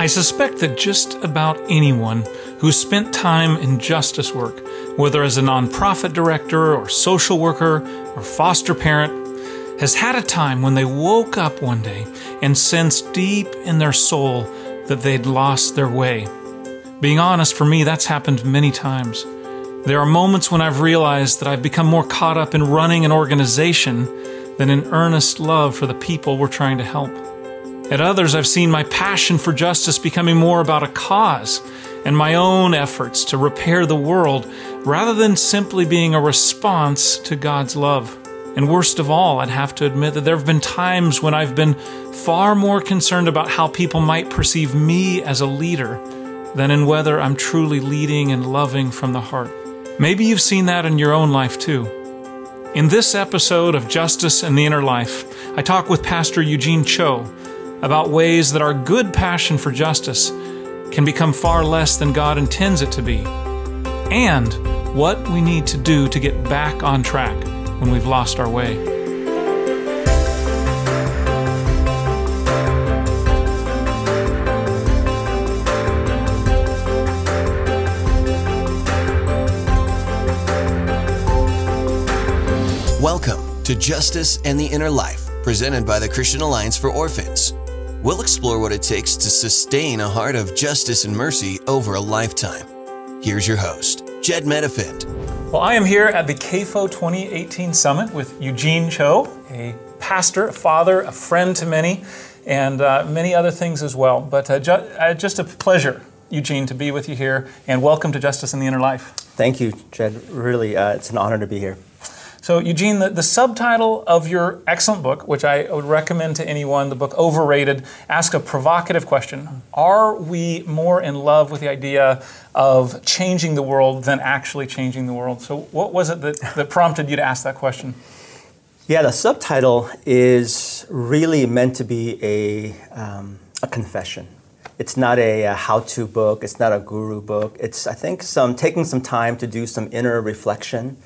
I suspect that just about anyone who spent time in justice work, whether as a nonprofit director or social worker or foster parent, has had a time when they woke up one day and sensed deep in their soul that they'd lost their way. Being honest, for me, that's happened many times. There are moments when I've realized that I've become more caught up in running an organization than in earnest love for the people we're trying to help. At others, I've seen my passion for justice becoming more about a cause and my own efforts to repair the world rather than simply being a response to God's love. And worst of all, I'd have to admit that there have been times when I've been far more concerned about how people might perceive me as a leader than in whether I'm truly leading and loving from the heart. Maybe you've seen that in your own life too. In this episode of Justice and the Inner Life, I talk with Pastor Eugene Cho about ways that our good passion for justice can become far less than God intends it to be, and what we need to do to get back on track when we've lost our way. Welcome to Justice and the Inner Life, presented by the Christian Alliance for Orphans. We'll explore what it takes to sustain a heart of justice and mercy over a lifetime. Here's your host, Jed Medefind. Well, I am here at the CAFO 2018 Summit with Eugene Cho, a pastor, a father, a friend to many, and uh, many other things as well. But uh, ju- uh, just a pleasure, Eugene, to be with you here, and welcome to Justice in the Inner Life. Thank you, Jed. Really, uh, it's an honor to be here. So, Eugene, the, the, subtitle of your excellent book, which I would recommend to anyone, the book Overrated, ask a provocative question. Are we more in love with the idea of changing the world than actually changing the world? So, what was it that, that prompted you to ask that question? Yeah, the subtitle is really meant to be a, um, a confession. It's not a, a how-to book. It's not a guru book. It's, I think, some taking some time to do some inner reflection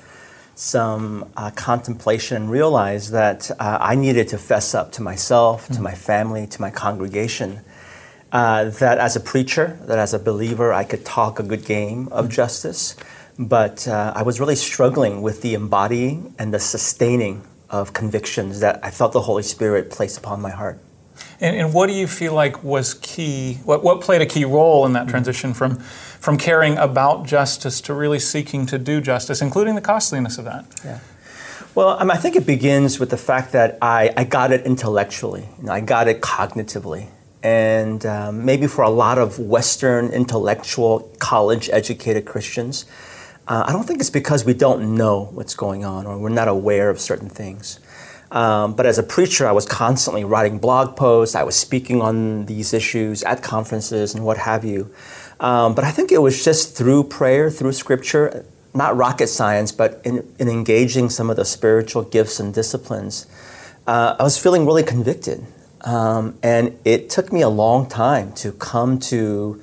some uh, contemplation and realized that uh, I needed to fess up to myself, to my family, to my congregation. Uh, that as a preacher, that as a believer, I could talk a good game of mm-hmm. justice, but uh, I was really struggling with the embodying and the sustaining of convictions that I felt the Holy Spirit place upon my heart. And, and what do you feel like was key? What, what played a key role in that mm-hmm. transition from from caring about justice to really seeking to do justice, including the costliness of that? Yeah. Well, I, mean, I think it begins with the fact that I, I got it intellectually, you know, I got it cognitively. And um, maybe for a lot of Western intellectual, college educated Christians, uh, I don't think it's because we don't know what's going on or we're not aware of certain things. Um, but as a preacher, I was constantly writing blog posts, I was speaking on these issues at conferences and what have you. Um, but I think it was just through prayer, through scripture, not rocket science, but in, in engaging some of the spiritual gifts and disciplines, uh, I was feeling really convicted. Um, and it took me a long time to come to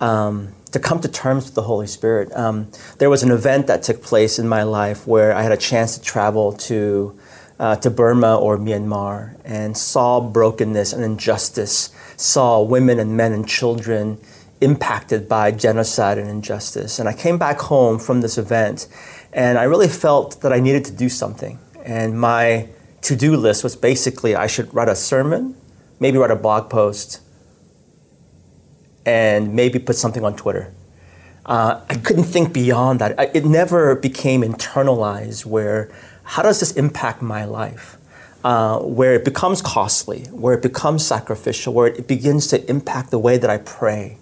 um, to come to terms with the Holy Spirit. Um, there was an event that took place in my life where I had a chance to travel to uh, to Burma or Myanmar and saw brokenness and injustice, saw women and men and children impacted by genocide and injustice. And I came back home from this event and I really felt that I needed to do something. And my to do list was basically I should write a sermon, maybe write a blog post, and maybe put something on Twitter. Uh, I couldn't think beyond that. I, it never became internalized where how does this impact my life? Uh, where it becomes costly, where it becomes sacrificial, where it begins to impact the way that I pray,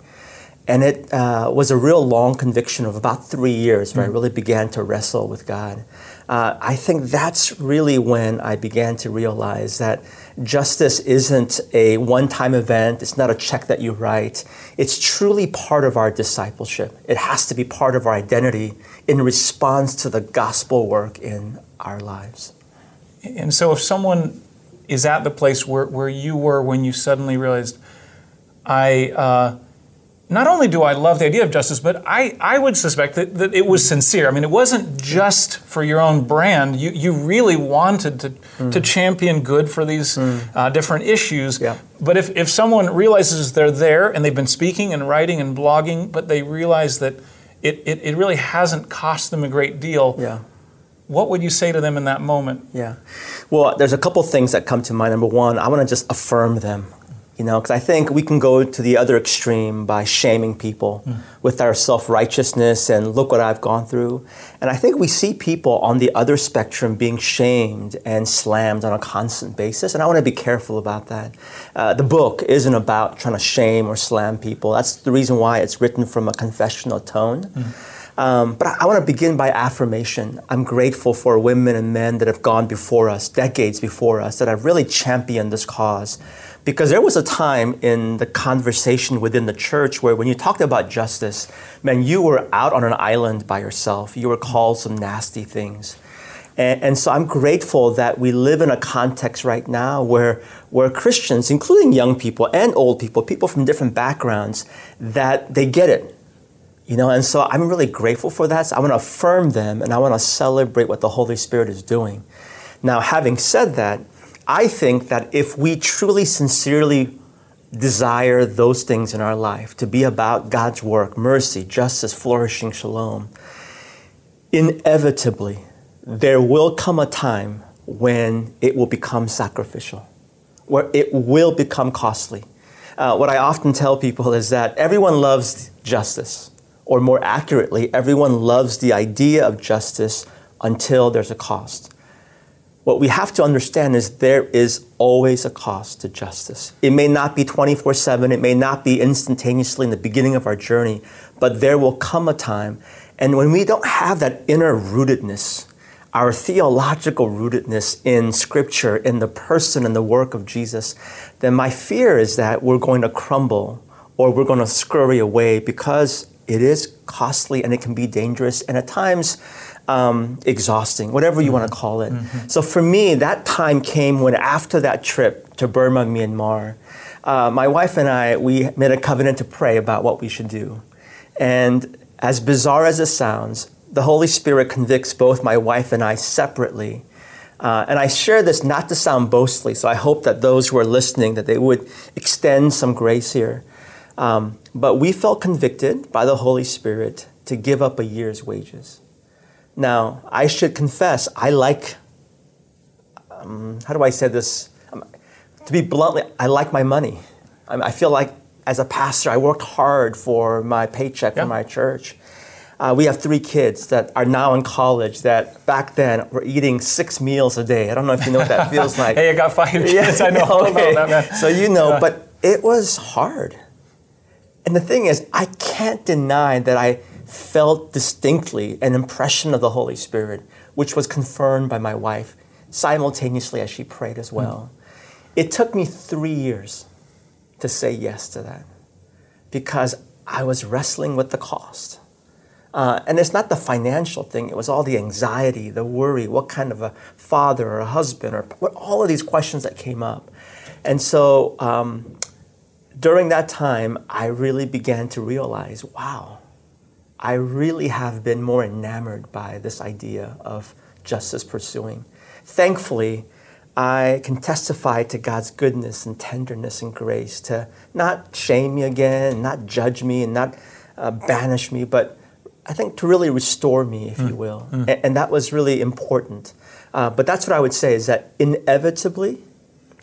and it uh, was a real long conviction of about three years where mm. I really began to wrestle with God. Uh, I think that's really when I began to realize that justice isn't a one time event, it's not a check that you write. It's truly part of our discipleship. It has to be part of our identity in response to the gospel work in our lives. And so, if someone is at the place where, where you were when you suddenly realized, I. Uh, not only do I love the idea of justice, but I, I would suspect that, that it was sincere. I mean, it wasn't just for your own brand. You, you really wanted to, mm. to champion good for these mm. uh, different issues. Yeah. But if, if someone realizes they're there and they've been speaking and writing and blogging, but they realize that it, it, it really hasn't cost them a great deal, yeah. what would you say to them in that moment? Yeah. Well, there's a couple things that come to mind. Number one, I want to just affirm them. You know, because I think we can go to the other extreme by shaming people mm. with our self righteousness and look what I've gone through. And I think we see people on the other spectrum being shamed and slammed on a constant basis. And I want to be careful about that. Uh, the book isn't about trying to shame or slam people. That's the reason why it's written from a confessional tone. Mm. Um, but I, I want to begin by affirmation. I'm grateful for women and men that have gone before us, decades before us, that have really championed this cause. Because there was a time in the conversation within the church where when you talked about justice, man, you were out on an island by yourself. You were called some nasty things. And, and, so I'm grateful that we live in a context right now where, where Christians, including young people and old people, people from different backgrounds, that they get it. You know, and so I'm really grateful for that. So I want to affirm them and I want to celebrate what the Holy Spirit is doing. Now, having said that, I think that if we truly, sincerely desire those things in our life to be about God's work, mercy, justice, flourishing, shalom, inevitably there will come a time when it will become sacrificial, where it will become costly. Uh, what I often tell people is that everyone loves justice, or more accurately, everyone loves the idea of justice until there's a cost what we have to understand is there is always a cost to justice. It may not be 24 7, it may not be instantaneously in the beginning of our journey, but there will come a time. And when we don't have that inner rootedness, our theological rootedness in Scripture, in the person and the work of Jesus, then my fear is that we're going to crumble or we're going to scurry away because it is costly and it can be dangerous. And at times, um, exhausting, whatever you mm-hmm. want to call it. Mm-hmm. So for me, that time came when after that trip to Burma, Myanmar, uh, my wife and I, we made a covenant to pray about what we should do. And as bizarre as it sounds, the Holy Spirit convicts both my wife and I separately. Uh, and I share this not to sound boastfully, so I hope that those who are listening that they would extend some grace here. Um, but we felt convicted by the Holy Spirit to give up a year's wages. Now, I should confess, I like, um, how do I say this? Um, to be bluntly, I like my money. I, mean, I, feel like as a pastor, I worked hard for my paycheck for my church. Uh, we have three kids that are now in college that back then were eating six meals a day. I don't know if you know what that feels like. hey, I got five kids. I know okay. about that, man. So you know, but it was hard. And the thing is, I can't deny that I felt distinctly an impression of the Holy Spirit, which was confirmed by my wife simultaneously as she prayed as well. Mm. It took me three years to say yes to that because I was wrestling with the cost. Uh, and it's not the financial thing, it was all the anxiety, the worry, what kind of a father or a husband, or what, all of these questions that came up. And so um, during that time, I really began to realize wow, I really have been more enamored by this idea of justice pursuing. Thankfully, I can testify to God's goodness and tenderness and grace to not shame me again, not judge me, and not uh, banish me, but I think to really restore me, if mm. you will. Mm. And, and, that was really important. Uh, but that's what I would say is that inevitably,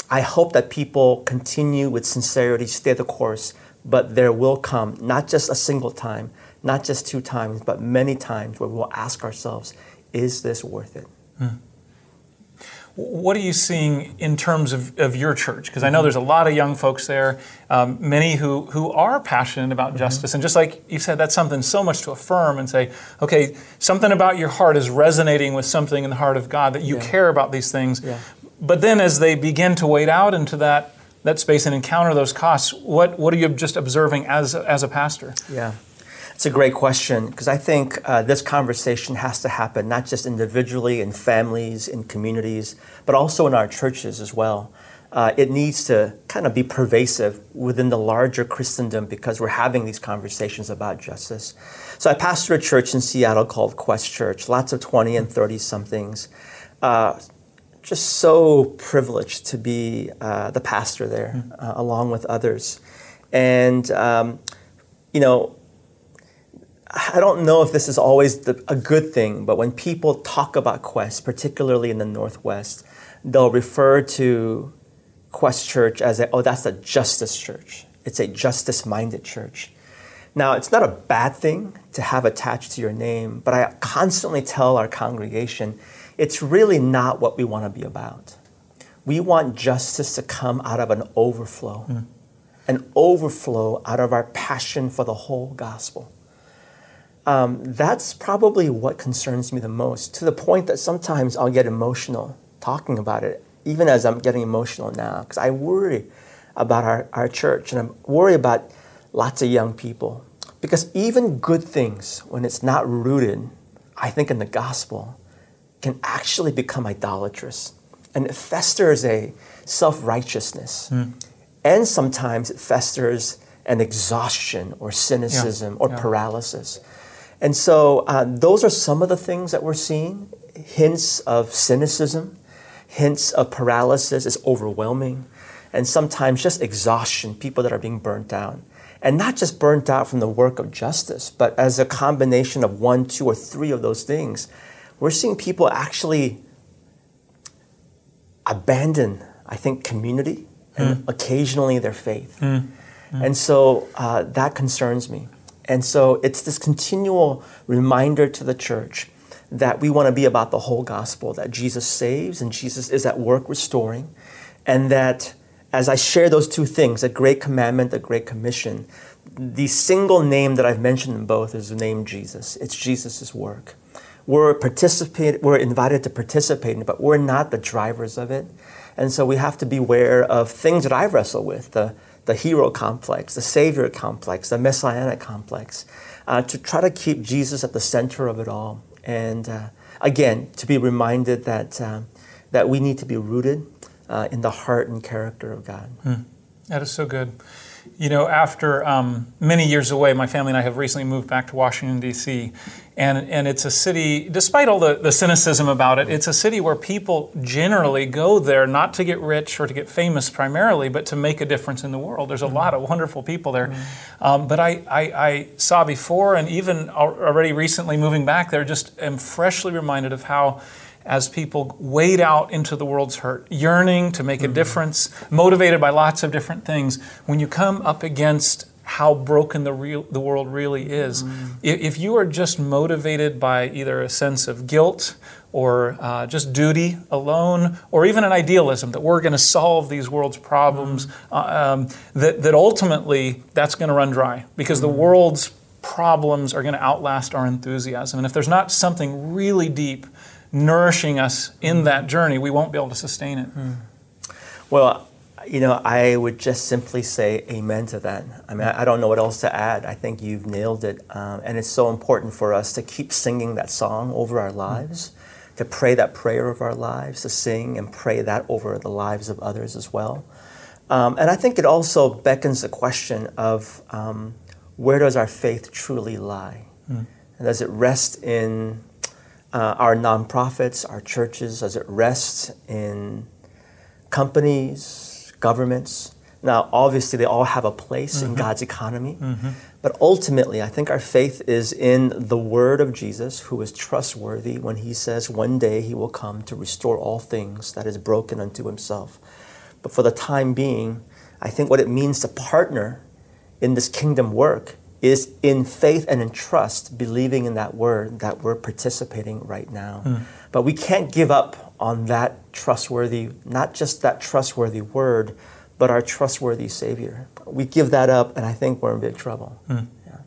I hope that people continue with sincerity, stay the course, but there will come not just a single time, not just two times, but many times where we'll ask ourselves, is this worth it? Hmm. What are you seeing in terms of, of your church? Because I know there's a lot of young folks there, um, many who, who are passionate about mm-hmm. justice. And just like you said, that's something so much to affirm and say, okay, something about your heart is resonating with something in the heart of God, that you yeah. care about these things. Yeah. But then as they begin to wade out into that, that space and encounter those costs, what, what are you just observing as, as a pastor? Yeah. It's a great question because I think uh, this conversation has to happen not just individually in families, in communities, but also in our churches as well. uh, it needs to kind of be pervasive within the larger Christendom because we're having these conversations about justice. So I pastor a church in Seattle called Quest Church, lots of 20 and 30 somethings. Uh, just so privileged to be uh, the pastor there, uh, along with others. And, um, you know, I don't know if this is always the, a good thing, but when people talk about Quest, particularly in the Northwest, they'll refer to Quest Church as a, oh, that's a justice church. It's a justice minded church. Now, it's not a bad thing to have attached to your name, but I constantly tell our congregation it's really not what we want to be about. We want justice to come out of an overflow, mm. an overflow out of our passion for the whole gospel. Um, that's probably what concerns me the most, to the point that sometimes I'll get emotional talking about it even as I'm getting emotional now, because I worry about our, our church and I worry about lots of young people. Because even good things, when it's not rooted, I think, in the gospel, can actually become idolatrous. And it festers a self righteousness. Mm. And sometimes it festers an exhaustion or cynicism yeah. or yeah. paralysis. And so, uh, those are some of the things that we're seeing hints of cynicism hints of paralysis is overwhelming, and sometimes just exhaustion, people that are being burnt out. And not just burnt out from the work of justice, but as a combination of one, two, or three of those things, we're seeing people actually abandon, I think, community and mm. occasionally their faith. Mm. Mm. And so uh, that concerns me. And so it's this continual reminder to the church that we want to be about the whole gospel, that Jesus saves and Jesus is at work restoring, and that as I share those two things, a great commandment, a great commission, the single name that I've mentioned in both is the name Jesus. It's Jesus' work. We're participate, we're invited to participate in it, but we're not the drivers of it. And so we have to beware of things that I wrestle with, the, the hero complex, the savior complex, the messianic complex, uh, to try to keep Jesus at the center of it all. And uh, again, to be reminded that, uh, that we need to be rooted uh, in the heart and character of God. Hmm. That is so good. You know, after um, many years away, my family and I have recently moved back to Washington, D.C. And, and it's a city, despite all the, the cynicism about it, it's a city where people generally go there not to get rich or to get famous primarily, but to make a difference in the world. There's a mm-hmm. lot of wonderful people there. Mm-hmm. Um, but I, I, I, saw before, and even already recently moving back there, just am freshly reminded of how as people wade out into the world's hurt, yearning to make a mm-hmm. difference, motivated by lots of different things, when you come up against how broken the real the world really is. Mm. If you are just motivated by either a sense of guilt or uh, just duty alone, or even an idealism that we're going to solve these world's problems, mm. uh, um, that, that ultimately that's going to run dry because mm. the world's problems are going to outlast our enthusiasm. And if there's not something really deep nourishing us in that journey, we won't be able to sustain it. Mm. Well, you know, I would just simply say amen to that. I mean, I don't know what else to add. I think you've nailed it. Um, and it's so important for us to keep singing that song over our lives, mm-hmm. to pray that prayer of our lives, to sing and pray that over the lives of others as well. Um, and I think it also beckons the question of um, where does our faith truly lie? Mm. And does it rest in uh, our nonprofits, our churches? as it rests in companies, governments? Now, obviously, they all have a place mm-hmm. in God's economy. Mm-hmm. But ultimately, I think our faith is in the word of Jesus, who is trustworthy when he says one day he will come to restore all things that is broken unto himself. But for the time being, I think what it means to partner in this kingdom work is in faith and in trust, believing in that word that we're participating right now. Mm. But we can't give up on that trustworthy, not just that trustworthy word, but our trustworthy Savior. We give that up, and I think we're in big trouble. Mm. Yeah.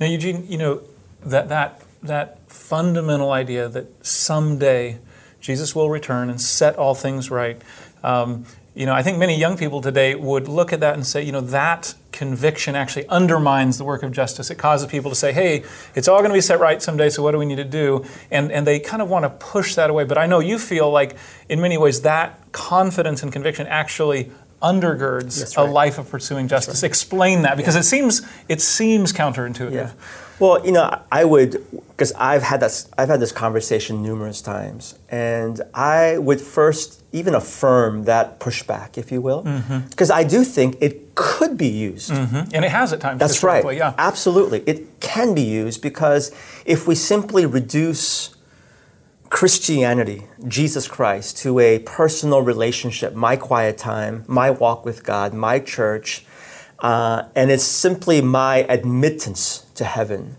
Now, Eugene, you know that that that fundamental idea that someday Jesus will return and set all things right. Um, you know, I think many young people today would look at that and say, you know, that conviction actually undermines the work of justice. It causes people to say, hey, it's all going to be set right someday, so what do we need to do? And, and they kind of want to push that away. But I know you feel like, in many ways, that confidence and conviction actually undergirds right. a life of pursuing justice. Right. Explain that because yeah. it seems it seems counterintuitive. Yeah. Well, you know, I would because I've had that I've had this conversation numerous times, and I would first even affirm that pushback, if you will, because mm-hmm. I do think it could be used, mm-hmm. and it has at times. That's right. Yeah, absolutely, it can be used because if we simply reduce Christianity, Jesus Christ, to a personal relationship, my quiet time, my walk with God, my church, uh, and it's simply my admittance to heaven.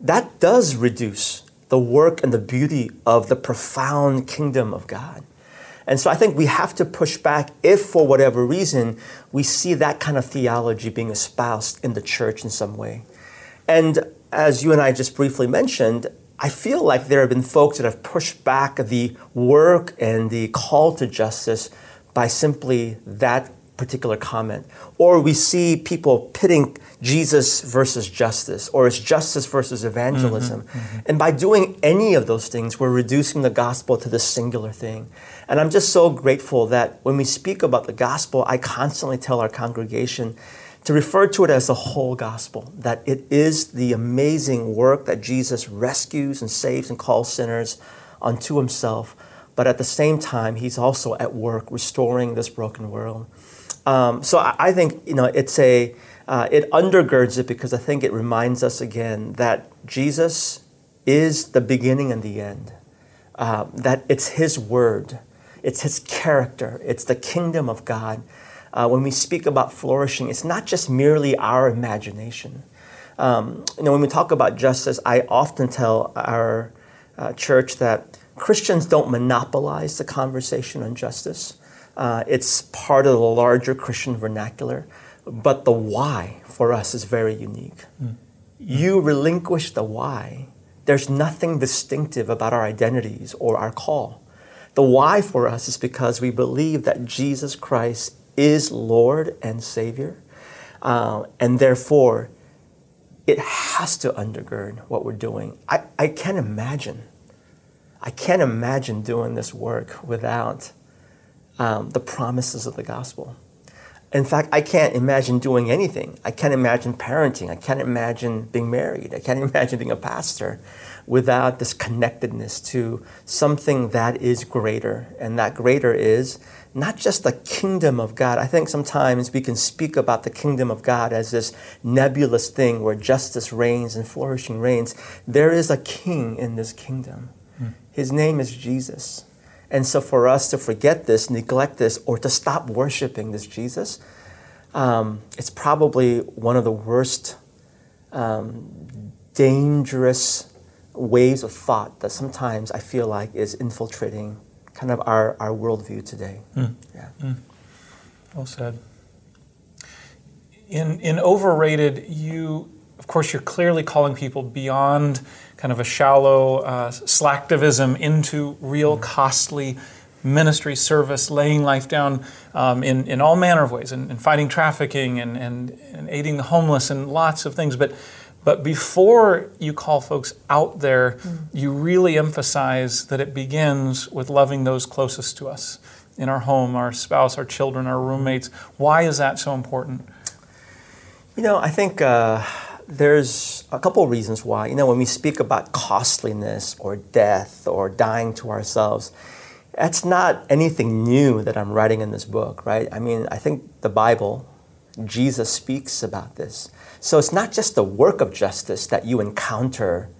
That does reduce the work and the beauty of the profound kingdom of God. And so I think we have to push back if, for whatever reason, we see that kind of theology being espoused in the church in some way. And as you and I just briefly mentioned, I feel like there have been folks that have pushed back the work and the call to justice by simply that particular comment. Or we see people pitting Jesus versus justice, or it's justice versus evangelism. Mm-hmm, mm-hmm. And by doing any of those things, we're reducing the gospel to this singular thing. And I'm just so grateful that when we speak about the gospel, I constantly tell our congregation to refer to it as the whole gospel, that it is the amazing work that Jesus rescues and saves and calls sinners unto himself. But at the same time, he's also at work restoring this broken world. Um, so I, I, think you know it's a uh, it undergirds it because I think it reminds us again that Jesus is the beginning and the end. Uh, that it's His word, it's His character, it's the kingdom of God uh, when we speak about flourishing, it's not just merely our imagination. Um, you know, when we talk about justice, I often tell our uh, church that Christians don't monopolize the conversation on justice. Uh, it's part of the larger Christian vernacular, but the why for us is very unique. Mm. You relinquish the why. There's nothing distinctive about our identities or our call. The why for us is because we believe that Jesus Christ is Lord and Savior. Uh, and therefore, it has to undergird what we're doing. I, I can't imagine. I can't imagine doing this work without um, the promises of the gospel. In fact, I can't imagine doing anything. I can't imagine parenting. I can't imagine being married. I can't imagine being a pastor without this connectedness to something that is greater. And that greater is not just the kingdom of God. I think sometimes we can speak about the kingdom of God as this nebulous thing where justice reigns and flourishing reigns. There is a king in this kingdom. Mm. His name is Jesus. And so for us to forget this, neglect this, or to stop worshiping this Jesus, um, it's probably one of the worst um, dangerous waves of thought that sometimes I feel like is infiltrating kind of our, our worldview today. Mm. Yeah. Mm. Well said. In, in overrated, you, of course, you're clearly calling people beyond kind of a shallow uh, slacktivism into real mm. costly ministry, service, laying life down um, in, in all manner of ways, and, and fighting trafficking and, and, and aiding the homeless and lots of things. But but before you call folks out there, mm. you really emphasize that it begins with loving those closest to us in our home, our spouse, our children, our roommates. Why is that so important? You know, I think uh, there's a couple of reasons why. You know, when we speak about costliness or death or dying to ourselves, that's not anything new that I'm writing in this book, right? I mean, I think the Bible, Jesus speaks about this. So it's not just the work of justice that you encounter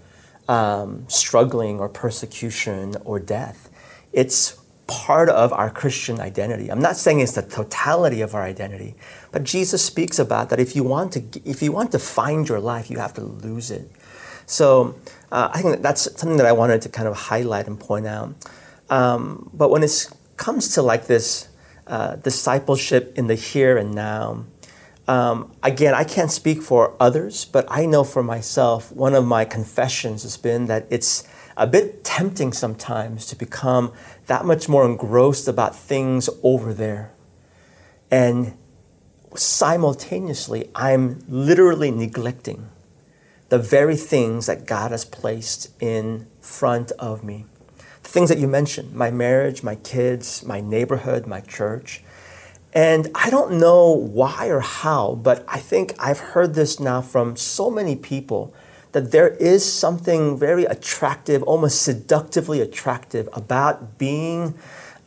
um, struggling or persecution or death. It's part of our Christian identity. I'm not saying it's the totality of our identity, but Jesus speaks about that if you want to if you want to find your life, you have to lose it. So uh, I think that's something that I wanted to kind of highlight and point out. Um, but when it comes to like this uh, discipleship in the here and now, um, again, I can't speak for others, but I know for myself, one of my confessions has been that it's a bit tempting sometimes to become that much more engrossed about things over there And simultaneously, I'm literally neglecting the very things that God has placed in front of me. The things that you mentioned my marriage, my kids, my neighborhood, my church. And I don't know why or how, but I think I've heard this now from so many people that there is something very attractive, almost seductively attractive about being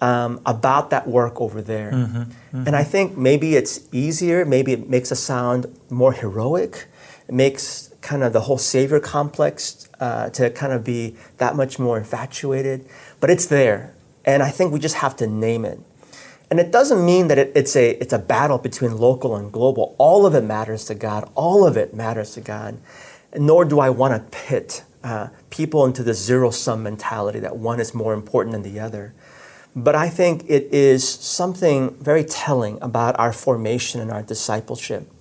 um, about that work over there. Mm-hmm, mm-hmm. And I think maybe it's easier, maybe it makes us sound more heroic, it makes kind of the whole savior complex uh, to kind of be that much more infatuated, but it's there. And I think we just have to name it. And it doesn't mean that it, it's, a, it's a battle between local and global. All of it matters to God. All of it matters to God. Nor do I want to pit uh, people into the zero sum mentality that one is more important than the other. But I think it is something very telling about our formation and our discipleship.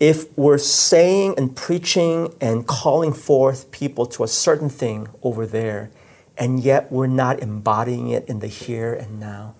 If we're saying and preaching and calling forth people to a certain thing over there, and yet we're not embodying it in the here and now,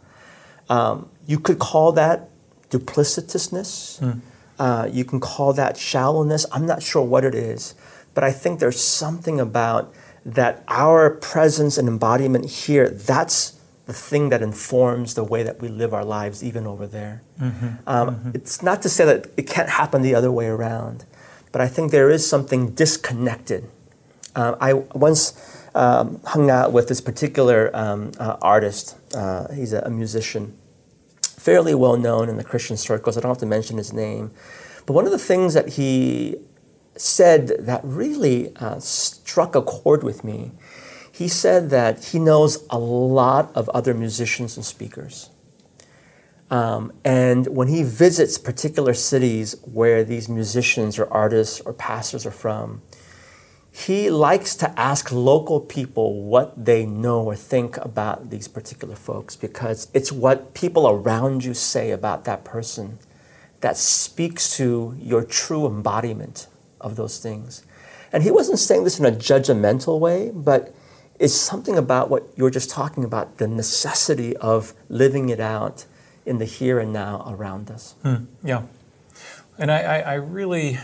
um, you could call that duplicitousness. Mm. Uh, you can call that shallowness. I'm not sure what it is, but I think there's something about that our presence and embodiment here, that's the thing that informs the way that we live our lives, even over there. Mm-hmm. Um, mm-hmm. It's not to say that it can't happen the other way around, but I think there is something disconnected. Uh, I once um, hung out with this particular um, uh, artist. Uh, he's a, a, musician, fairly well known in the Christian circles. I don't have to mention his name. But one of the things that he said that really uh, struck a chord with me, he said that he knows a lot of other musicians and speakers. Um, and when he visits particular cities where these musicians or artists or pastors are from, he likes to ask local people what they know or think about these particular folks because it's what people around you say about that person that speaks to your true embodiment of those things. And he wasn't saying this in a judgmental way, but it's something about what you were just talking about the necessity of living it out in the here and now around us. Hmm. Yeah. And I, I really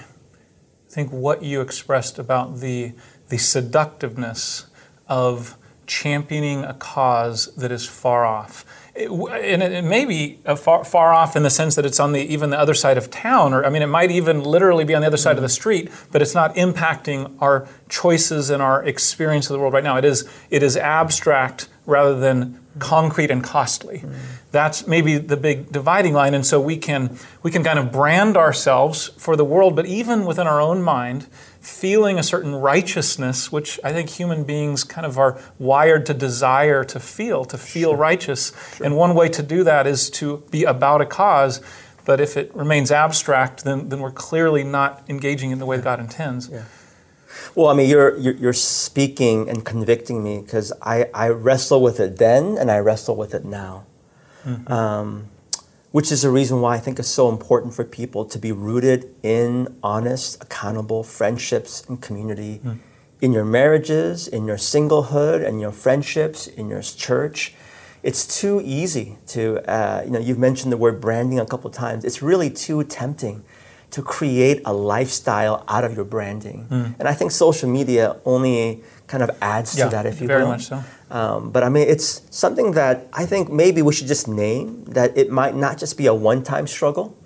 think what you expressed about the, the seductiveness of championing a cause that is far off. It, and it, it may be far, far off in the sense that it's on the even the other side of town, or I mean, it might even literally be on the other side of the street, but it's not impacting our choices and our experience of the world right now. It is it is abstract rather than concrete and costly. Mm. That's maybe the big dividing line. And so we can we can kind of brand ourselves for the world, but even within our own mind, feeling a certain righteousness, which I think human beings kind of are wired to desire to feel, to feel sure. righteous. Sure. And one way to do that is to be about a cause. But if it remains abstract, then, then we're clearly not engaging in the way that God intends. Yeah. Well, I mean, you're, you're, you're speaking and convicting me because I, I wrestle with it then and I wrestle with it now. Mm-hmm. Um, which is the reason why I think it's so important for people to be rooted in honest, accountable friendships and community mm. in your marriages, in your singlehood, and your friendships, in your church. It's too easy to, uh, you know, you've mentioned the word branding a couple times. It's really too tempting to create a lifestyle out of your branding. Mm. And I think social media only kind of adds yeah, to that, if you very will. Very much so. Um, but I mean, it's something that I think maybe we should just name that it might not just be a one time struggle,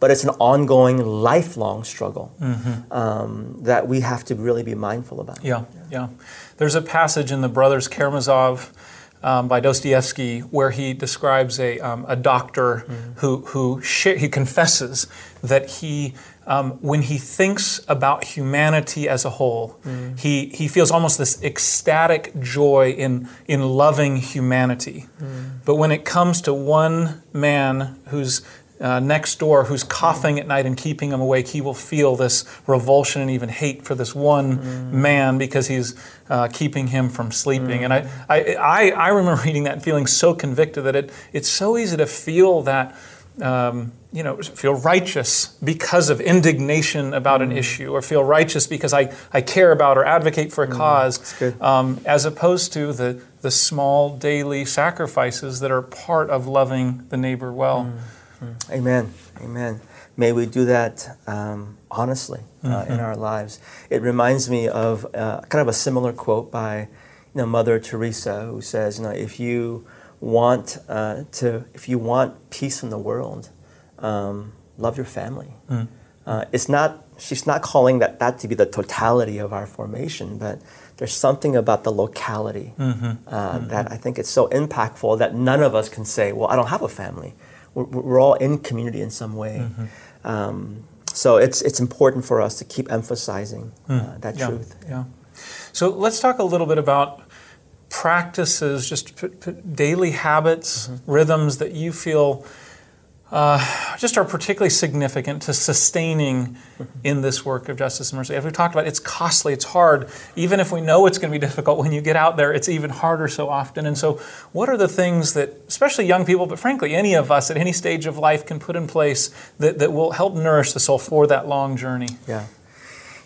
but it's an ongoing, lifelong struggle mm-hmm. um, that we have to really be mindful about. Yeah, yeah. There's a passage in the Brothers Karamazov um, by Dostoevsky, where he describes a, um, a doctor mm-hmm. who, who sh- he confesses that he, um, when he thinks about humanity as a whole, mm-hmm. he, he feels almost this ecstatic joy in, in loving humanity. Mm-hmm. But when it comes to one man who's uh, next door who's coughing at night and keeping him awake, he will feel this revulsion and even hate for this one mm. man because he's uh, keeping him from sleeping. Mm. And I, I, I, I, remember reading that and feeling so convicted that it, it's so easy to feel that. Um, you know, feel righteous because of indignation about mm. an issue, or feel righteous because I, I care about or advocate for a mm. cause, um, as opposed to the, the small daily sacrifices that are part of loving the neighbor well. Mm. Amen. Amen. May we do that um, honestly uh, Mm-hmm. in our lives. It reminds me of uh, kind of a similar quote by you know, Mother Teresa, who says, you know, if you want uh, to, if you want peace in the world, um, love your family. Mm. Uh, it's not. She's not calling that that to be the totality of our formation, but there's something about the locality Mm-hmm. uh, that I think it's so impactful that none of us can say, "Well, I don't have a family." We're, we're all in community in some way. Mm-hmm. Um, so it's it's important for us to keep emphasizing uh, that Mm. Yeah, truth. Yeah. So let's talk a little bit about practices, just p- p- daily habits, rhythms that you feel uh, just are particularly significant to sustaining in this work of justice and mercy. As we talked about, it's costly, it's hard. Even if we know it's going to be difficult, when you get out there, it's even harder so often. And so, what are the things that, especially young people, but frankly, any of us at any stage of life can put in place that, that will help nourish the soul for that long journey? Yeah.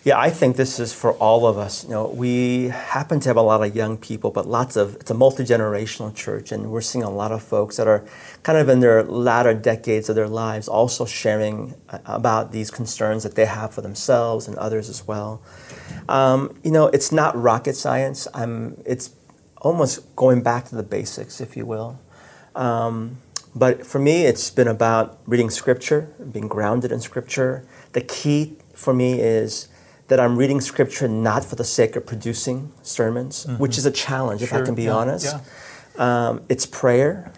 Yeah, I think this is for all of us. You know, we happen to have a lot of young people, but lots of it's a multi-generational church and we're seeing a lot of folks that are kind of in their latter decades of their lives also sharing uh, about these concerns that they have for themselves and others as well. Um, you know, it's not rocket science. I'm it's almost going back to the basics, if you will. Um, but for me, it's been about reading scripture, being grounded in scripture. The key for me is that I'm reading scripture not for the sake of producing sermons, which is a challenge, if I can be yeah, honest. Um, it's prayer.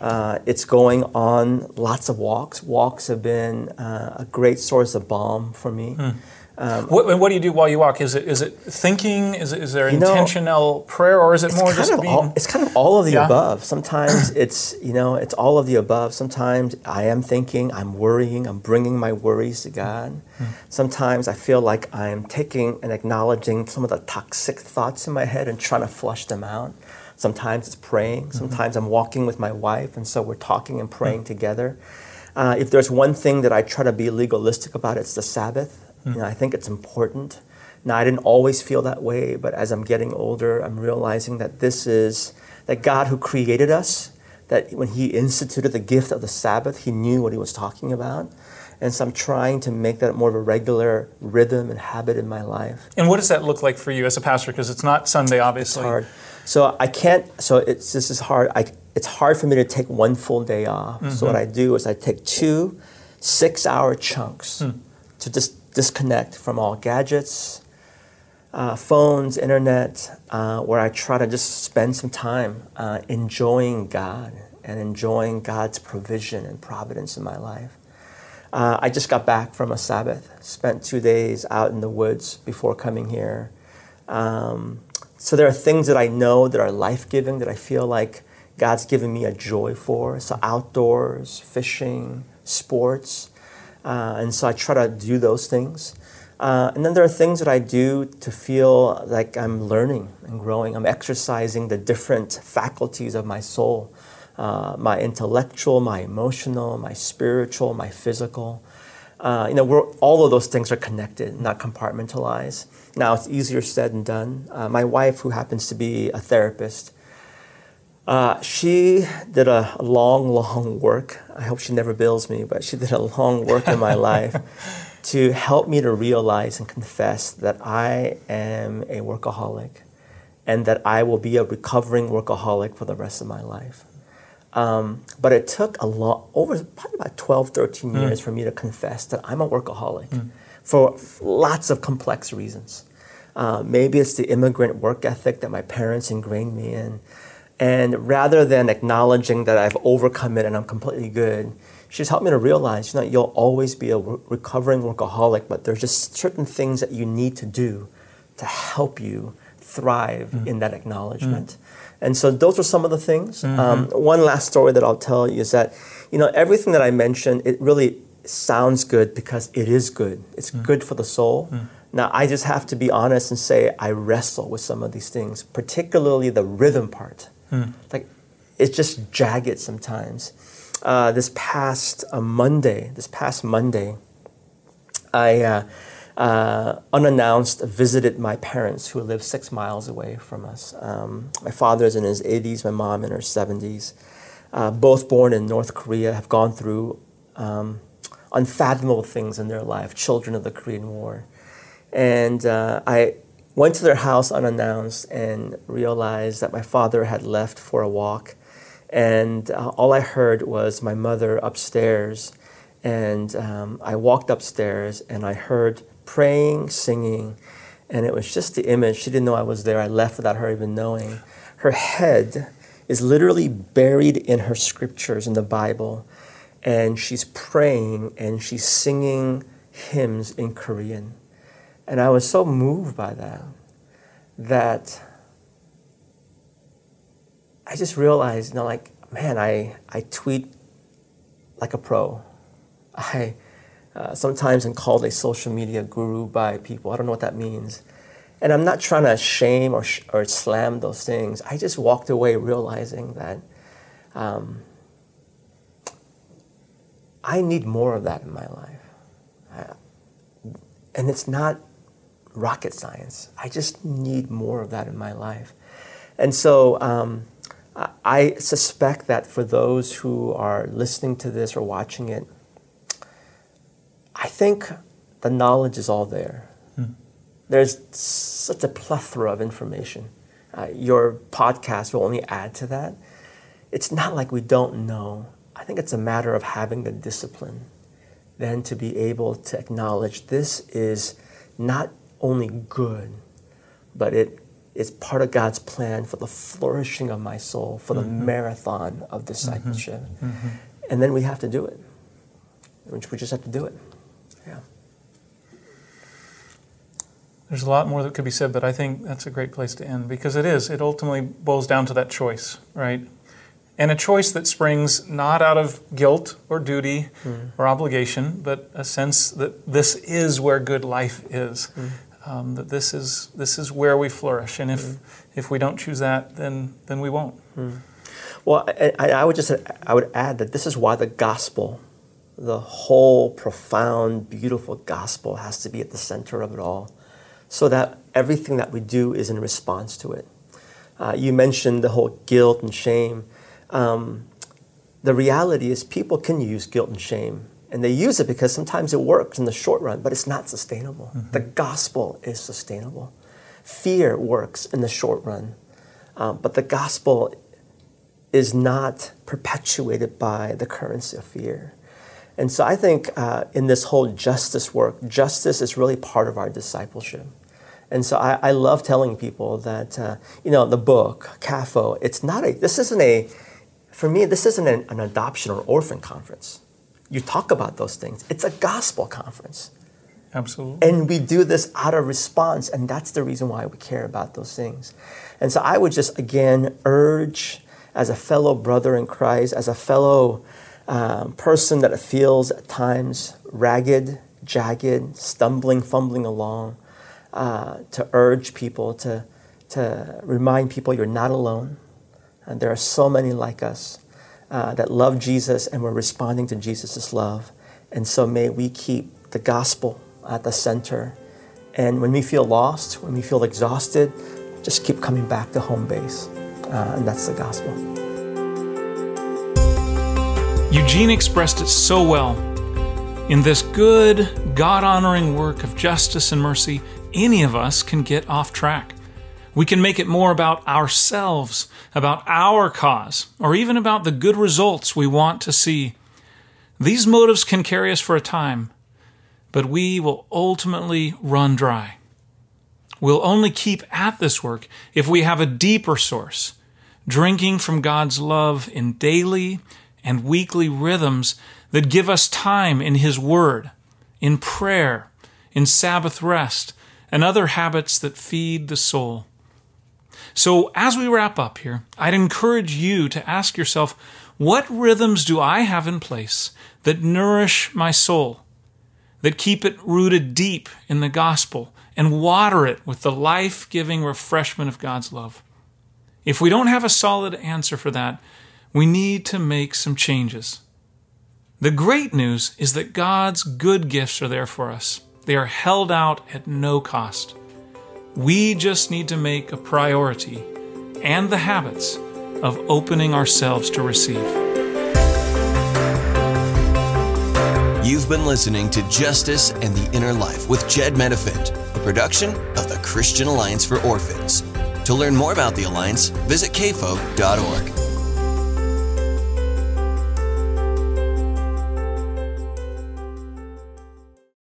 Uh, it's going on lots of walks. Walks have been uh, a great source of balm for me. What, and what do you do while you walk? Is it is it thinking? Is it, is there You know, intentional prayer, or is it more just being? all, it's kind of all of the Yeah. above. Sometimes it's you know it's all of the above. Sometimes I am thinking, I'm worrying, I'm bringing my worries to God. Hmm. Sometimes I feel like I'm taking and acknowledging some of the toxic thoughts in my head and trying to flush them out. Sometimes it's praying. Mm-hmm. Sometimes I'm walking with my wife, and so we're talking and praying together. Uh, if there's one thing that I try to be legalistic about, it's the Sabbath. Hmm. You know, I think it's important. Now, I didn't always feel that way, but as I'm getting older, I'm realizing that this is that God who created us, that when He instituted the gift of the Sabbath, He knew what He was talking about. And so I'm trying to make that more of a regular rhythm and habit in my life. And what does that look like for you as a pastor? Because it's not Sunday, obviously. It's hard. So I can't. So it's this is hard. I, it's hard for me to take one full day off. So what I do is I take two six-hour chunks to just disconnect from all gadgets, uh, phones, internet, uh, where I try to just spend some time uh, enjoying God and enjoying God's provision and providence in my life. Uh, I just got back from a Sabbath, spent two days out in the woods before coming here. Um, so there are things that I know that are life giving that I feel like God's given me a joy for. So outdoors, fishing, sports. Uh, and so I try to do those things. Uh, and then there are things that I do to feel like I'm learning and growing. I'm exercising the different faculties of my soul uh, my intellectual, my emotional, my spiritual, my physical. Uh, you know, all of those things are connected, not compartmentalized. Now, it's easier said than done. Uh, my wife, who happens to be a therapist, uh, she did a long, long work. I hope she never bills me, but she did a long work in my life to help me to realize and confess that I am a workaholic and that I will be a recovering workaholic for the rest of my life. Um, but it took a lot, over probably about 12, 13 years for me to confess that I'm a workaholic for lots of complex reasons. Uh, maybe it's the immigrant work ethic that my parents ingrained me in. And rather than acknowledging that I've overcome it and I'm completely good, she's helped me to realize, you know, you'll always be a re- recovering workaholic, but there's just certain things that you need to do to help you thrive mm. in that acknowledgement. Mm. And so those are some of the things. Um, mm-hmm. one last story that I'll tell you is that, you know, everything that I mentioned, it really sounds good because it is good. It's mm. good for the soul. Now, I just have to be honest and say I wrestle with some of these things, particularly the rhythm part. Like, it's just jagged sometimes. Uh, this past uh, Monday, this past Monday, I uh, uh, unannounced visited my parents who live six miles away from us. Um, my father's in his 80s, my mom in her 70s. Uh, both born in North Korea, have gone through um, unfathomable things in their life, children of the Korean War. And uh, I went to their house unannounced and realized that my father had left for a walk. And uh, all I heard was my mother upstairs. And um, I walked upstairs and I heard praying, singing, and it was just the image. She didn't know I was there. I left without her even knowing. Her head is literally buried in her scriptures in the Bible, and she's praying and she's singing hymns in Korean. And I was so moved by that that I just realized, you know, like, man, I, I tweet like a pro. I uh, sometimes am called a social media guru by people. I don't know what that means. And I'm not trying to shame or, sh- or slam those things. I just walked away realizing that um, I need more of that in my life. Uh, and it's not rocket science. I just need more of that in my life. And so um, I suspect that for those who are listening to this or watching it, I think the knowledge is all there. Hmm. There's such a plethora of information. Uh, your podcast will only add to that. It's not like we don't know. I think it's a matter of having the discipline then to be able to acknowledge this is not only good, but it is part of God's plan for the flourishing of my soul, for the mm-hmm. marathon of discipleship. Mm-hmm. Mm-hmm. And then we have to do it. We just have to do it. Yeah. There's a lot more that could be said, but I think that's a great place to end because it is. It ultimately boils down to that choice, right? And a choice that springs not out of guilt or duty mm. or obligation, but a sense that this is where good life is. Mm. Um, that this is this is where we flourish, and if mm. if we don't choose that, then then we won't. Hmm. Well, I, I would just I would add that this is why the gospel the whole profound, beautiful gospel has to be at the center of it all so that everything that we do is in response to it. Uh, you mentioned the whole guilt and shame. Um, the reality is, people can use guilt and shame, and they use it because sometimes it works in the short run, but it's not sustainable. Mm-hmm. The gospel is sustainable. Fear works in the short run, um, but the gospel is not perpetuated by the currency of fear. And so I think uh, in this whole justice work, justice is really part of our discipleship. And so I, I love telling people that, uh, you know, the book, CAFO, it's not a, this isn't a, for me, this isn't an, an adoption or orphan conference. You talk about those things. It's a gospel conference. Absolutely. And we do this out of response, and that's the reason why we care about those things. And so I would just again urge, as a fellow brother in Christ, as a fellow um, person that feels at times ragged, jagged, stumbling, fumbling along, uh, to urge people, to, to remind people you're not alone. And there are so many like us uh, that love Jesus and we're responding to Jesus' love. And so may we keep the gospel at the center. And when we feel lost, when we feel exhausted, just keep coming back to home base. Uh, and that's the gospel. Eugene expressed it so well. In this good, God honoring work of justice and mercy, any of us can get off track. We can make it more about ourselves, about our cause, or even about the good results we want to see. These motives can carry us for a time, but we will ultimately run dry. We'll only keep at this work if we have a deeper source, drinking from God's love in daily and weekly rhythms that give us time in His Word, in prayer, in Sabbath rest, and other habits that feed the soul. So, as we wrap up here, I'd encourage you to ask yourself what rhythms do I have in place that nourish my soul, that keep it rooted deep in the gospel, and water it with the life giving refreshment of God's love? If we don't have a solid answer for that, we need to make some changes. The great news is that God's good gifts are there for us. They are held out at no cost. We just need to make a priority and the habits of opening ourselves to receive. You've been listening to Justice and the Inner Life with Jedd Medefind, a production of the Christian Alliance for Orphans. To learn more about the Alliance, visit cafo.org.